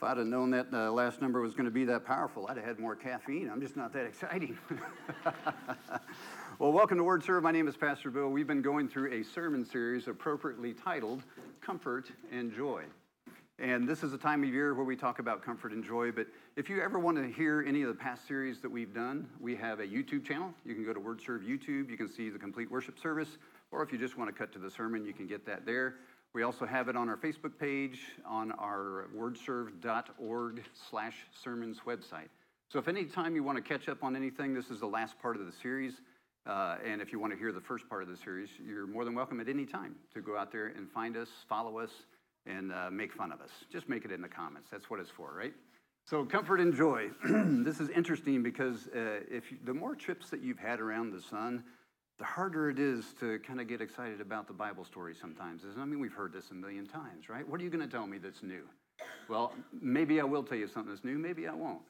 if I'd have known that last number was going to be that powerful, I'd have had more caffeine. I'm just not that exciting. well, welcome to Word Serve. My name is Pastor Bill. We've been going through a sermon series appropriately titled Comfort and Joy. And this is a time of year where we talk about comfort and joy. But if you ever want to hear any of the past series that we've done, we have a YouTube channel. You can go to Word Serve YouTube. You can see the complete worship service. Or if you just want to cut to the sermon, you can get that there. We also have it on our Facebook page, on our wordserve.org slash sermons website. So if any time you want to catch up on anything, this is the last part of the series. Uh, and if you want to hear the first part of the series, you're more than welcome at any time to go out there and find us, follow us, and uh, make fun of us. Just make it in the comments. That's what it's for, right? So, comfort and joy. this is interesting because uh, if you, the more trips that you've had around the sun, the harder it is to kind of get excited about the Bible story sometimes. is. I mean, we've heard this a million times, right? What are you going to tell me that's new? Well, maybe I will tell you something that's new, maybe I won't.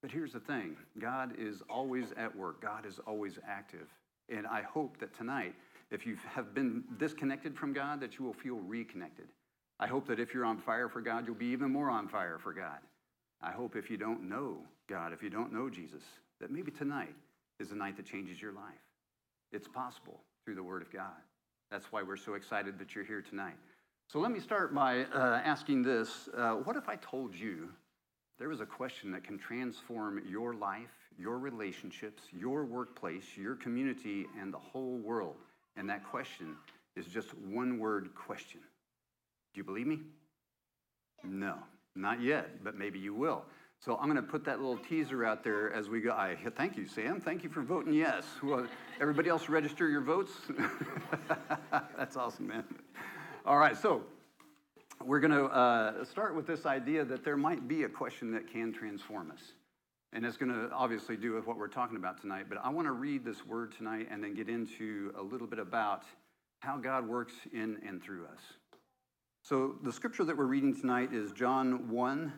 But here's the thing God is always at work, God is always active. And I hope that tonight, if you have been disconnected from God, that you will feel reconnected. I hope that if you're on fire for God, you'll be even more on fire for God. I hope if you don't know God, if you don't know Jesus, that maybe tonight is the night that changes your life. It's possible through the Word of God. That's why we're so excited that you're here tonight. So let me start by uh, asking this uh, What if I told you there was a question that can transform your life, your relationships, your workplace, your community, and the whole world? And that question is just one word question do you believe me? No, not yet, but maybe you will. So I'm going to put that little teaser out there as we go. I thank you, Sam. Thank you for voting yes. Well, everybody else register your votes. That's awesome, man. All right, so we're going to uh, start with this idea that there might be a question that can transform us. And it's going to obviously do with what we're talking about tonight. But I want to read this word tonight and then get into a little bit about how God works in and through us. So the scripture that we're reading tonight is John 1,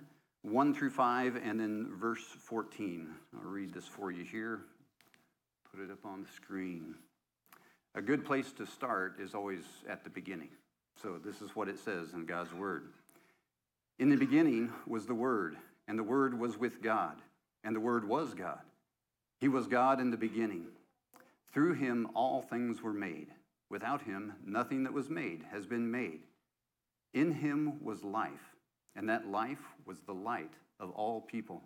1 through 5, and then verse 14. I'll read this for you here. Put it up on the screen. A good place to start is always at the beginning. So this is what it says in God's Word. In the beginning was the Word, and the Word was with God, and the Word was God. He was God in the beginning. Through him all things were made. Without him, nothing that was made has been made. In him was life, and that life was the light of all people.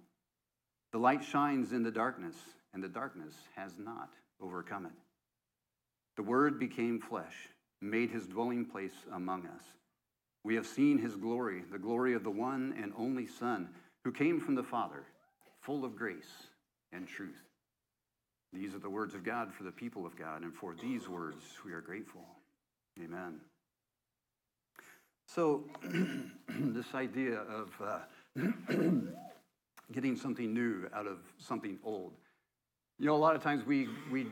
The light shines in the darkness, and the darkness has not overcome it. The Word became flesh, made his dwelling place among us. We have seen his glory, the glory of the one and only Son, who came from the Father, full of grace and truth. These are the words of God for the people of God, and for these words we are grateful. Amen. So, this idea of uh, getting something new out of something old. You know, a lot of times we, we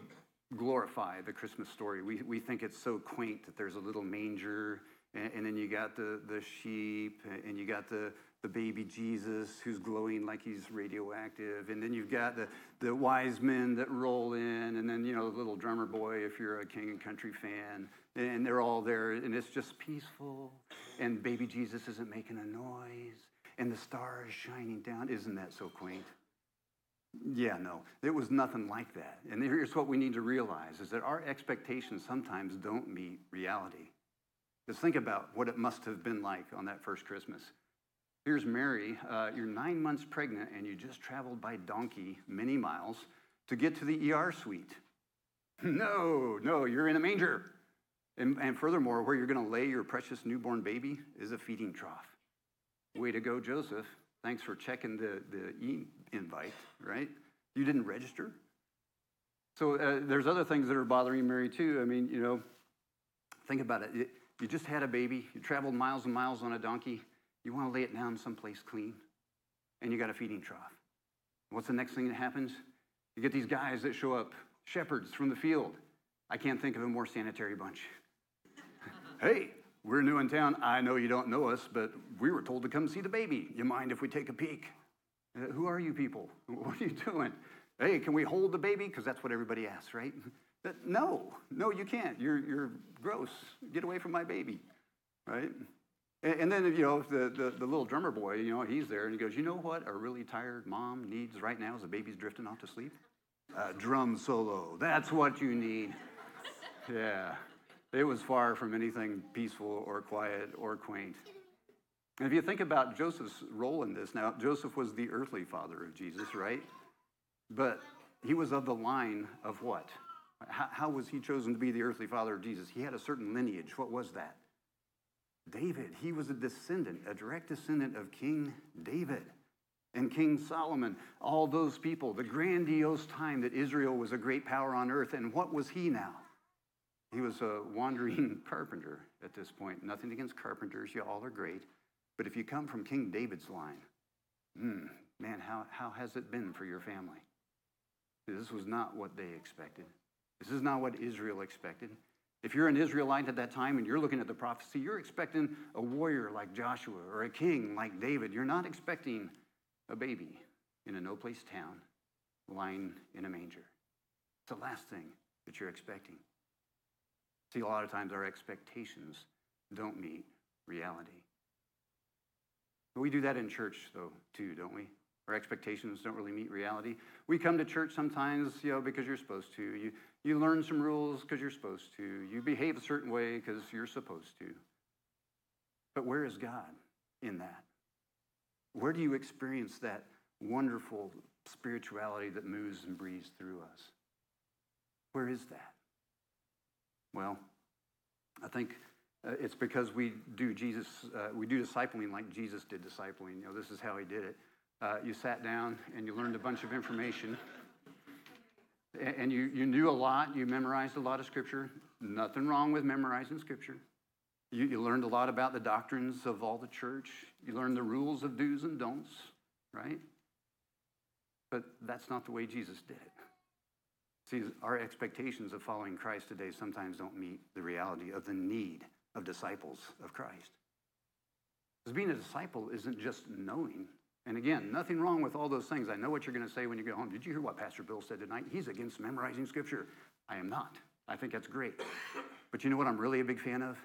glorify the Christmas story. We, we think it's so quaint that there's a little manger, and, and then you got the, the sheep, and you got the, the baby Jesus who's glowing like he's radioactive. And then you've got the, the wise men that roll in, and then, you know, the little drummer boy if you're a King and Country fan. And they're all there, and it's just peaceful. And baby Jesus isn't making a noise, and the stars shining down. Isn't that so quaint? Yeah, no, it was nothing like that. And here's what we need to realize is that our expectations sometimes don't meet reality. Just think about what it must have been like on that first Christmas. Here's Mary. Uh, you're nine months pregnant and you just traveled by donkey many miles to get to the ER suite. No, no, you're in a manger. And, and furthermore, where you're going to lay your precious newborn baby is a feeding trough. Way to go, Joseph. Thanks for checking the, the e invite, right? You didn't register. So uh, there's other things that are bothering Mary too. I mean, you know, think about it. You just had a baby, you traveled miles and miles on a donkey, you want to lay it down someplace clean, and you got a feeding trough. What's the next thing that happens? You get these guys that show up, shepherds from the field. I can't think of a more sanitary bunch. Hey, we're new in town. I know you don't know us, but we were told to come see the baby. You mind if we take a peek? Uh, who are you people? What are you doing? Hey, can we hold the baby? Because that's what everybody asks, right? no, no, you can't. You're, you're gross. Get away from my baby, right? And, and then, you know, the, the, the little drummer boy, you know, he's there and he goes, you know what a really tired mom needs right now as the baby's drifting off to sleep? A drum solo. That's what you need. Yeah. It was far from anything peaceful or quiet or quaint. And if you think about Joseph's role in this, now, Joseph was the earthly father of Jesus, right? But he was of the line of what? How, how, was he chosen to be the earthly father of Jesus? He had a certain lineage. What was that? David. He was a descendant, a direct descendant of King David and King Solomon. All those people, the grandiose time that Israel was a great power on earth. And what was he now? He was a wandering carpenter at this point. Nothing against carpenters, you all are great. But if you come from King David's line, hmm, man, how, how has it been for your family? This was not what they expected. This is not what Israel expected. If you're an Israelite at that time and you're looking at the prophecy, you're expecting a warrior like Joshua or a king like David. You're not expecting a baby in a no place town lying in a manger. It's the last thing that you're expecting. See, a lot of times our expectations don't meet reality. But we do that in church, though, too, don't we? Our expectations don't really meet reality. We come to church sometimes, you know, because you're supposed to. You, you learn some rules because you're supposed to. You behave a certain way because you're supposed to. But where is God in that? Where do you experience that wonderful spirituality that moves and breathes through us? Where is that? Well, I think uh, it's because we do Jesus, uh, we do discipling like Jesus did discipling. You know, this is how he did it. Uh, you sat down and you learned a bunch of information. And you, you knew a lot. You memorized a lot of scripture. Nothing wrong with memorizing scripture. You, you learned a lot about the doctrines of all the church. You learned the rules of do's and don'ts, right? But that's not the way Jesus did it. See, our expectations of following Christ today sometimes don't meet the reality of the need of disciples of Christ. Because being a disciple isn't just knowing. And again, nothing wrong with all those things. I know what you're going to say when you go home. Did you hear what Pastor Bill said tonight? He's against memorizing scripture. I am not. I think that's great. But you know what I'm really a big fan of?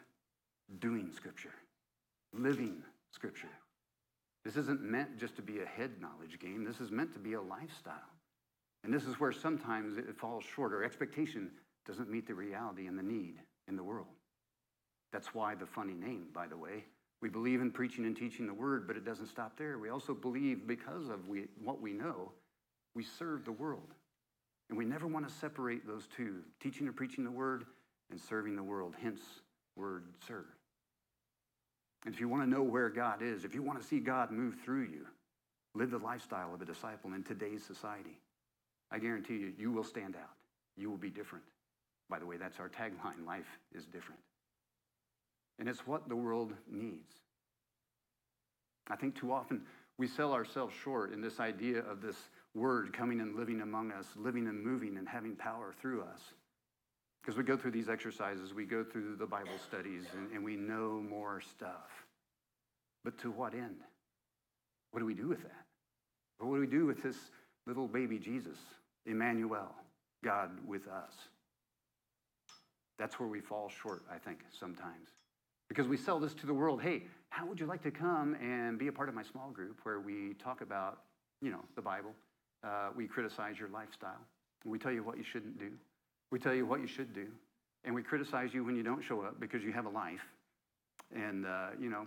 Doing scripture, living scripture. This isn't meant just to be a head knowledge game. This is meant to be a lifestyle. And this is where sometimes it falls short. Our expectation doesn't meet the reality and the need in the world. That's why the funny name, by the way. We believe in preaching and teaching the word, but it doesn't stop there. We also believe because of we, what we know, we serve the world. And we never want to separate those two teaching and preaching the word and serving the world, hence, word serve. And if you want to know where God is, if you want to see God move through you, live the lifestyle of a disciple in today's society. I guarantee you, you will stand out. You will be different. By the way, that's our tagline life is different. And it's what the world needs. I think too often we sell ourselves short in this idea of this word coming and living among us, living and moving and having power through us. Because we go through these exercises, we go through the Bible studies, and, and we know more stuff. But to what end? What do we do with that? What do we do with this little baby Jesus, Emmanuel, God with us? That's where we fall short, I think, sometimes. Because we sell this to the world. Hey, how would you like to come and be a part of my small group where we talk about, you know, the Bible? Uh, we criticize your lifestyle. We tell you what you shouldn't do. We tell you what you should do. And we criticize you when you don't show up because you have a life. And, uh, you know,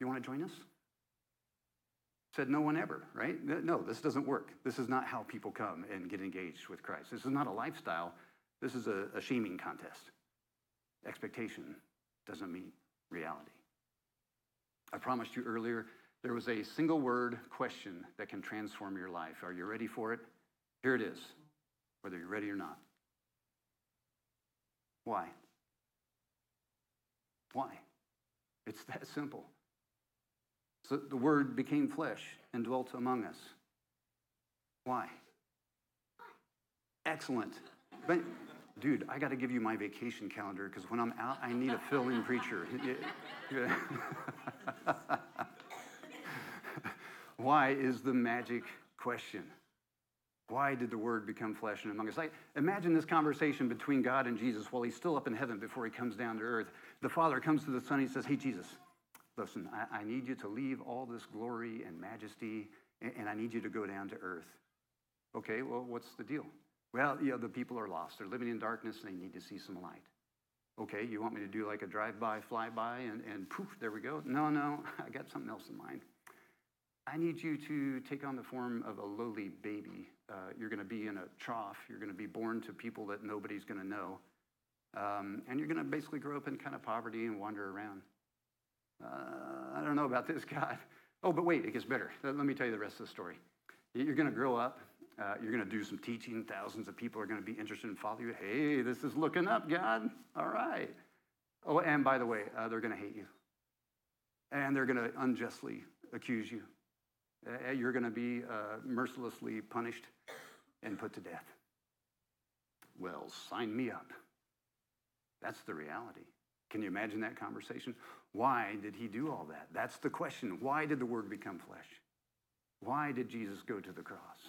you want to join us? Said no one ever, right? No, this doesn't work. This is not how people come and get engaged with Christ. This is not a lifestyle. This is a, a shaming contest. Expectation doesn't meet reality. I promised you earlier there was a single word question that can transform your life. Are you ready for it? Here it is, whether you're ready or not. Why? Why? It's that simple. So the word became flesh and dwelt among us. Why? Excellent. But dude, I got to give you my vacation calendar because when I'm out, I need a fill in preacher. Why is the magic question? Why did the word become flesh and among us? I imagine this conversation between God and Jesus while he's still up in heaven before he comes down to earth. The Father comes to the Son, and he says, Hey, Jesus, listen, I, I need you to leave all this glory and majesty, and, and I need you to go down to earth. Okay, well, what's the deal? Well, the people are lost. They're living in darkness and they need to see some light. Okay, you want me to do like a drive-by, fly-by, and, and poof, there we go? No, no, I got something else in mind. I need you to take on the form of a lowly baby. Uh, you're going to be in a trough. You're going to be born to people that nobody's going to know. Um, and you're going to basically grow up in kind of poverty and wander around. Uh, I don't know about this, God. Oh, but wait, it gets better. Let me tell you the rest of the story. You're going to grow up. Uh, you're going to do some teaching. Thousands of people are going to be interested in following you. Hey, this is looking up, God. All right. Oh, and by the way, uh, they're going to hate you. And they're going to unjustly accuse you. Uh, you're going to be uh, mercilessly punished and put to death. Well, sign me up. That's the reality. Can you imagine that conversation? Why did he do all that? That's the question. Why did the Word become flesh? Why did Jesus go to the cross?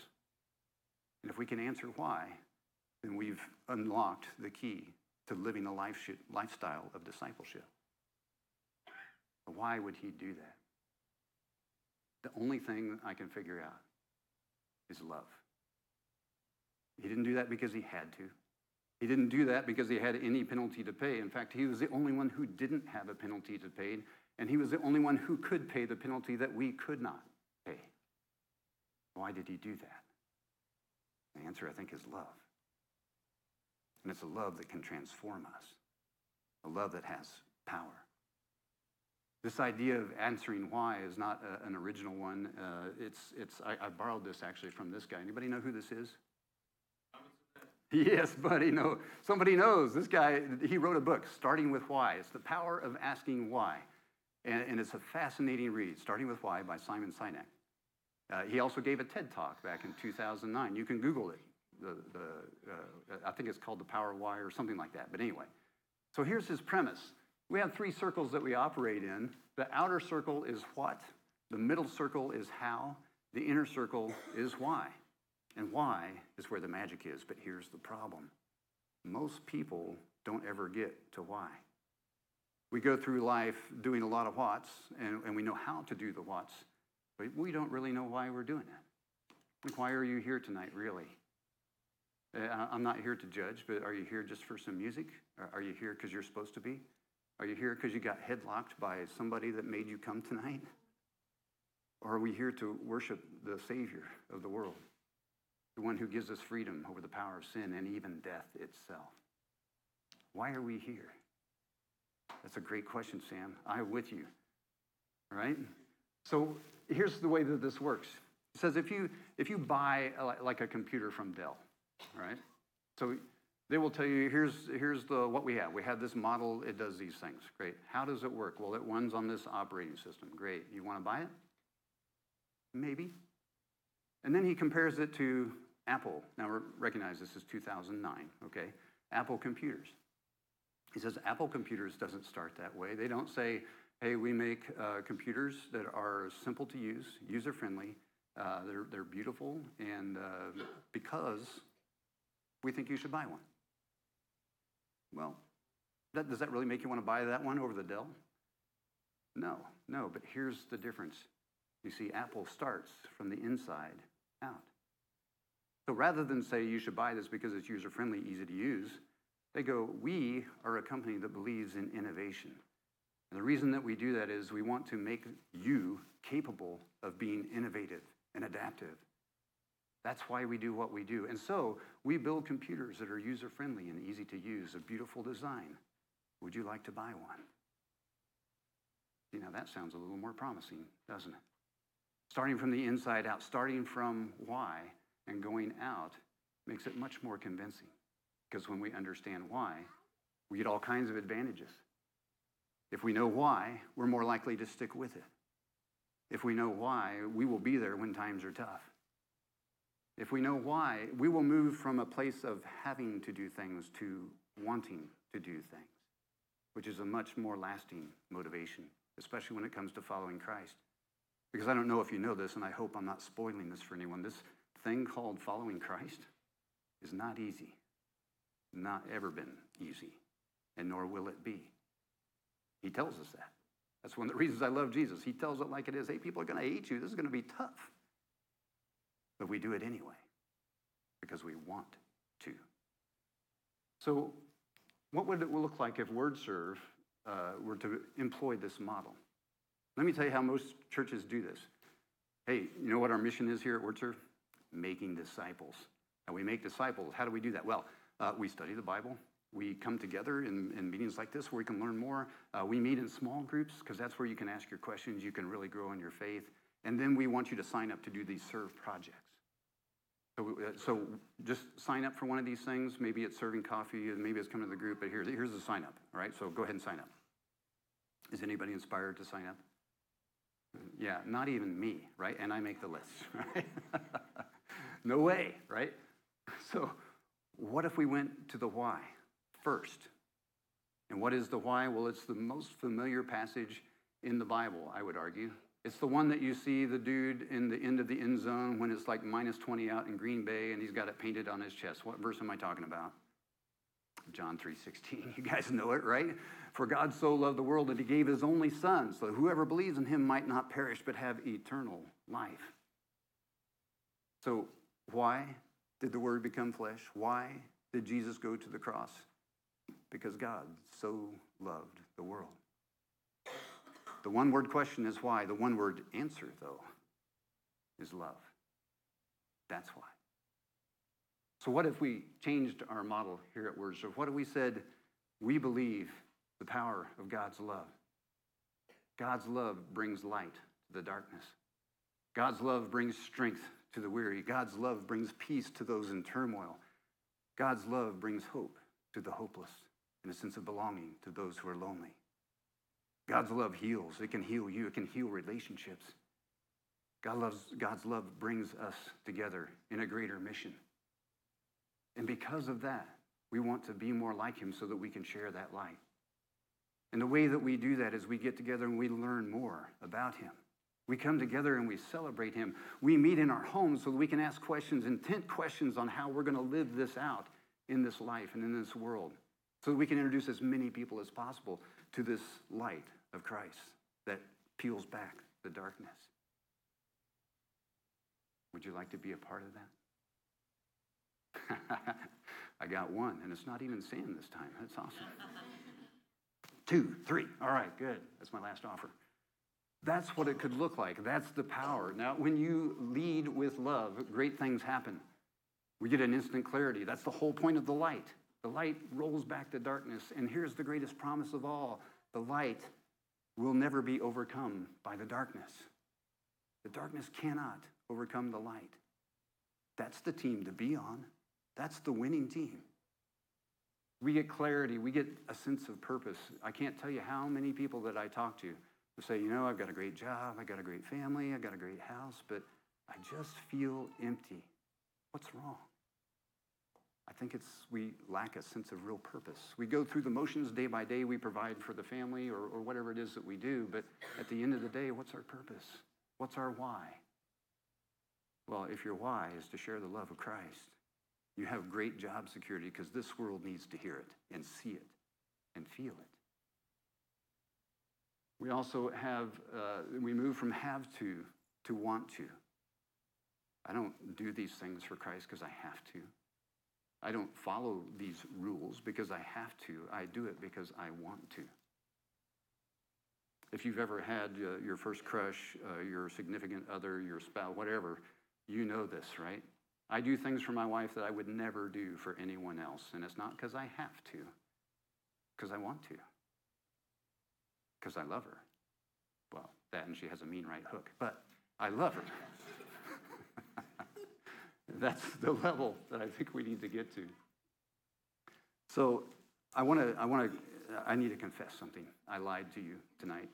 And if we can answer why, then we've unlocked the key to living a life lifestyle of discipleship. Why would he do that? The only thing I can figure out is love. He didn't do that because he had to. He didn't do that because he had any penalty to pay. In fact, he was the only one who didn't have a penalty to pay, and he was the only one who could pay the penalty that we could not pay. Why did he do that? The answer, I think, is love. And it's a love that can transform us, a love that has power. This idea of answering why is not a, an original one. Uh, it's, it's, I, I, borrowed this actually from this guy. Anybody know who this is? Yes, buddy. No, somebody knows. This guy, he wrote a book, Starting with Why. It's the power of asking why. And, and it's a fascinating read, Starting with Why by Simon Sinek. Uh, he also gave a TED talk back in 2009. You can Google it. The, the, uh, I think it's called The Power of Why or something like that. But anyway, so here's his premise we have three circles that we operate in. The outer circle is what, the middle circle is how, the inner circle is why. And why is where the magic is. But here's the problem most people don't ever get to why. We go through life doing a lot of whats, and, and we know how to do the whats, but we don't really know why we're doing it. Like, why are you here tonight, really? Uh, I'm not here to judge, but are you here just for some music? Are you here because you're supposed to be? Are you here because you got headlocked by somebody that made you come tonight? Or are we here to worship the Savior of the world, the one who gives us freedom over the power of sin and even death itself? Why are we here? That's a great question, Sam. I'm with you. All right? So here's the way that this works. It says if you if you buy a, like a computer from Dell, right? So they will tell you, here's, here's the, what we have. We have this model, it does these things. Great. How does it work? Well, it runs on this operating system. Great. You want to buy it? Maybe. And then he compares it to Apple. Now, recognize this is 2009, okay? Apple computers. He says Apple computers doesn't start that way. They don't say, hey, we make uh, computers that are simple to use, user friendly, uh, they're, they're beautiful, and uh, because we think you should buy one. Well, that, does that really make you want to buy that one over the Dell? No, no, but here's the difference. You see, Apple starts from the inside out. So rather than say you should buy this because it's user friendly, easy to use, they go, We are a company that believes in innovation. And the reason that we do that is we want to make you capable of being innovative and adaptive. That's why we do what we do. And so we build computers that are user friendly and easy to use, a beautiful design. Would you like to buy one? You know, that sounds a little more promising, doesn't it? Starting from the inside out, starting from why and going out makes it much more convincing. Because when we understand why, we get all kinds of advantages. If we know why, we're more likely to stick with it. If we know why, we will be there when times are tough. If we know why, we will move from a place of having to do things to wanting to do things, which is a much more lasting motivation, especially when it comes to following Christ. Because I don't know if you know this, and I hope I'm not spoiling this for anyone. This thing called following Christ is not easy, not ever been easy, and nor will it be. He tells us that. That's one of the reasons I love Jesus. He tells it like it is. Hey, people are going to hate you. This is going to be tough. But we do it anyway because we want to. So, what would it look like if WordServe uh, were to employ this model? Let me tell you how most churches do this. Hey, you know what our mission is here at WordServe? Making disciples. And we make disciples. How do we do that? Well, uh, we study the Bible. We come together in, in, meetings like this where we can learn more. Uh, we meet in small groups because that's where you can ask your questions. You can really grow in your faith. And then we want you to sign up to do these serve projects. So, uh, so just sign up for one of these things. Maybe it's serving coffee, maybe it's coming to the group. But here's here's the sign up. All right. So go ahead and sign up. Is anybody inspired to sign up? Yeah, not even me, right? And I make the list, right? no way, right? So, what if we went to the why first? And what is the why? Well, it's the most familiar passage in the Bible, I would argue. It's the one that you see the dude in the end of the end zone when it's like minus 20 out in Green Bay and he's got it painted on his chest. What verse am I talking about? John 3:16. You guys know it, right? For God so loved the world that he gave his only son so whoever believes in him might not perish but have eternal life. So, why did the word become flesh? Why did Jesus go to the cross? Because God so loved the world. The one word question is why. The one word answer, though, is love. That's why. So, what if we changed our model here at WordServe? What if we said, we believe the power of God's love? God's love brings light to the darkness. God's love brings strength to the weary. God's love brings peace to those in turmoil. God's love brings hope to the hopeless and a sense of belonging to those who are lonely. God's love heals. It can heal you. It can heal relationships. God loves, God's love brings us together in a greater mission. And because of that, we want to be more like him so that we can share that light. And the way that we do that is we get together and we learn more about him. We come together and we celebrate him. We meet in our homes so that we can ask questions, intent questions on how we're going to live this out in this life and in this world so that we can introduce as many people as possible to this light of Christ that peels back the darkness. Would you like to be a part of that? I got one, and it's not even Sam this time. That's awesome. Two, three. All right, good. That's my last offer. That's what it could look like. That's the power. Now, when you lead with love, great things happen. We get an instant clarity. That's the whole point of the light. The light rolls back the darkness. And here's the greatest promise of all the light will never be overcome by the darkness. The darkness cannot overcome the light. That's the team to be on. That's the winning team. We get clarity, we get a sense of purpose. I can't tell you how many people that I talk to say, you know, I've got a great job, I got a great family, I got a great house, but I just feel empty. What's wrong? I think it's we lack a sense of real purpose. We go through the motions day by day, we provide for the family or, or whatever it is that we do, but at the end of the day, what's our purpose? What's our why? Well, if your why is to share the love of Christ, you have great job security because this world needs to hear it and see it and feel it. We also have, uh, we move from have to to want to. I don't do these things for Christ because I have to. I don't follow these rules because I have to. I do it because I want to. If you've ever had uh, your first crush, uh, your significant other, your spouse, whatever, you know this, right? I do things for my wife that I would never do for anyone else. And it's not because I have to, because I want to, because I love her. Well, that and she has a mean right hook, but I love her. That's the level that I think we need to get to. So I want to, I want to, I need to confess something. I lied to you tonight.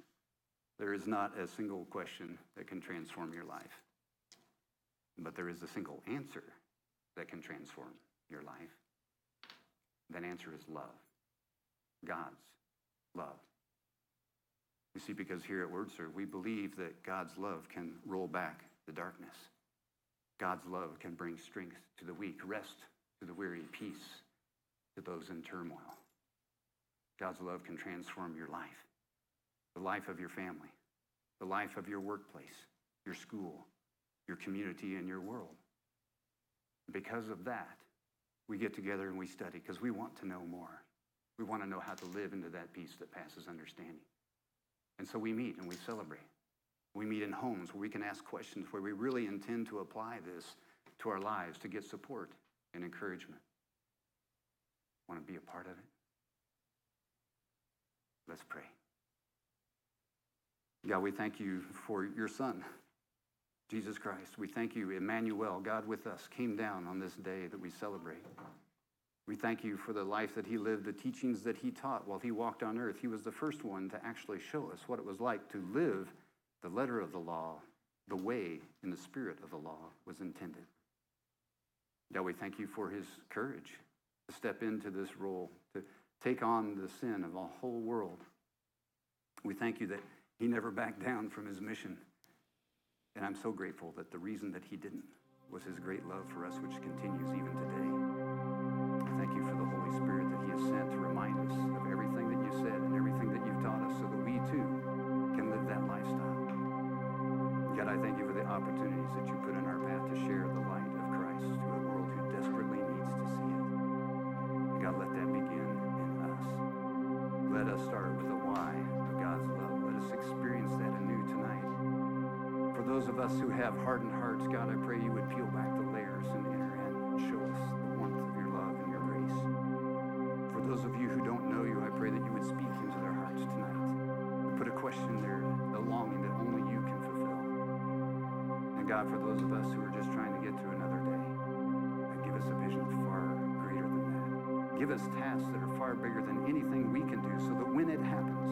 There is not a single question that can transform your life, but there is a single answer that can transform your life. That answer is love. God's love. You see, because here at WordServe, we believe that God's love can roll back the darkness. God's love can bring strength to the weak, rest to the weary, peace to those in turmoil. God's love can transform your life. the life of your family, the life of your workplace, your school, your community, and your world. Because of that, we get together and we study because we want to know more. We want to know how to live into that peace that passes understanding. And so we meet and we celebrate. We meet in homes where we can ask questions, where we really intend to apply this to our lives to get support and encouragement. Want to be a part of it? Let's pray. God, we thank you for your Son, Jesus Christ. We thank you, Emmanuel, God with us, came down on this day that we celebrate. We thank you for the life that he lived, the teachings that he taught while he walked on earth. He was the first one to actually show us what it was like to live the letter of the law, the way in the spirit of the law was intended. Now we thank you for his courage to step into this role, to take on the sin of a whole world. We thank you that he never backed down from his mission. And I'm so grateful that the reason that he didn't was his great love for us, which continues even today. Holy Spirit that he has sent to remind us of everything that you said and everything that you've taught us so that we too can live that lifestyle. God, I thank you for the opportunities that you put in our path to share the light of Christ to a world who desperately needs to see it. God, let that begin in us. Let us start with the why of God's love. Let us experience that anew tonight. For those of us who have hardened hearts, God, I pray you would peel back the layers and enter God, for those of us who are just trying to get through another day, give us a vision far greater than that. Give us tasks that are far bigger than anything we can do so that when it happens,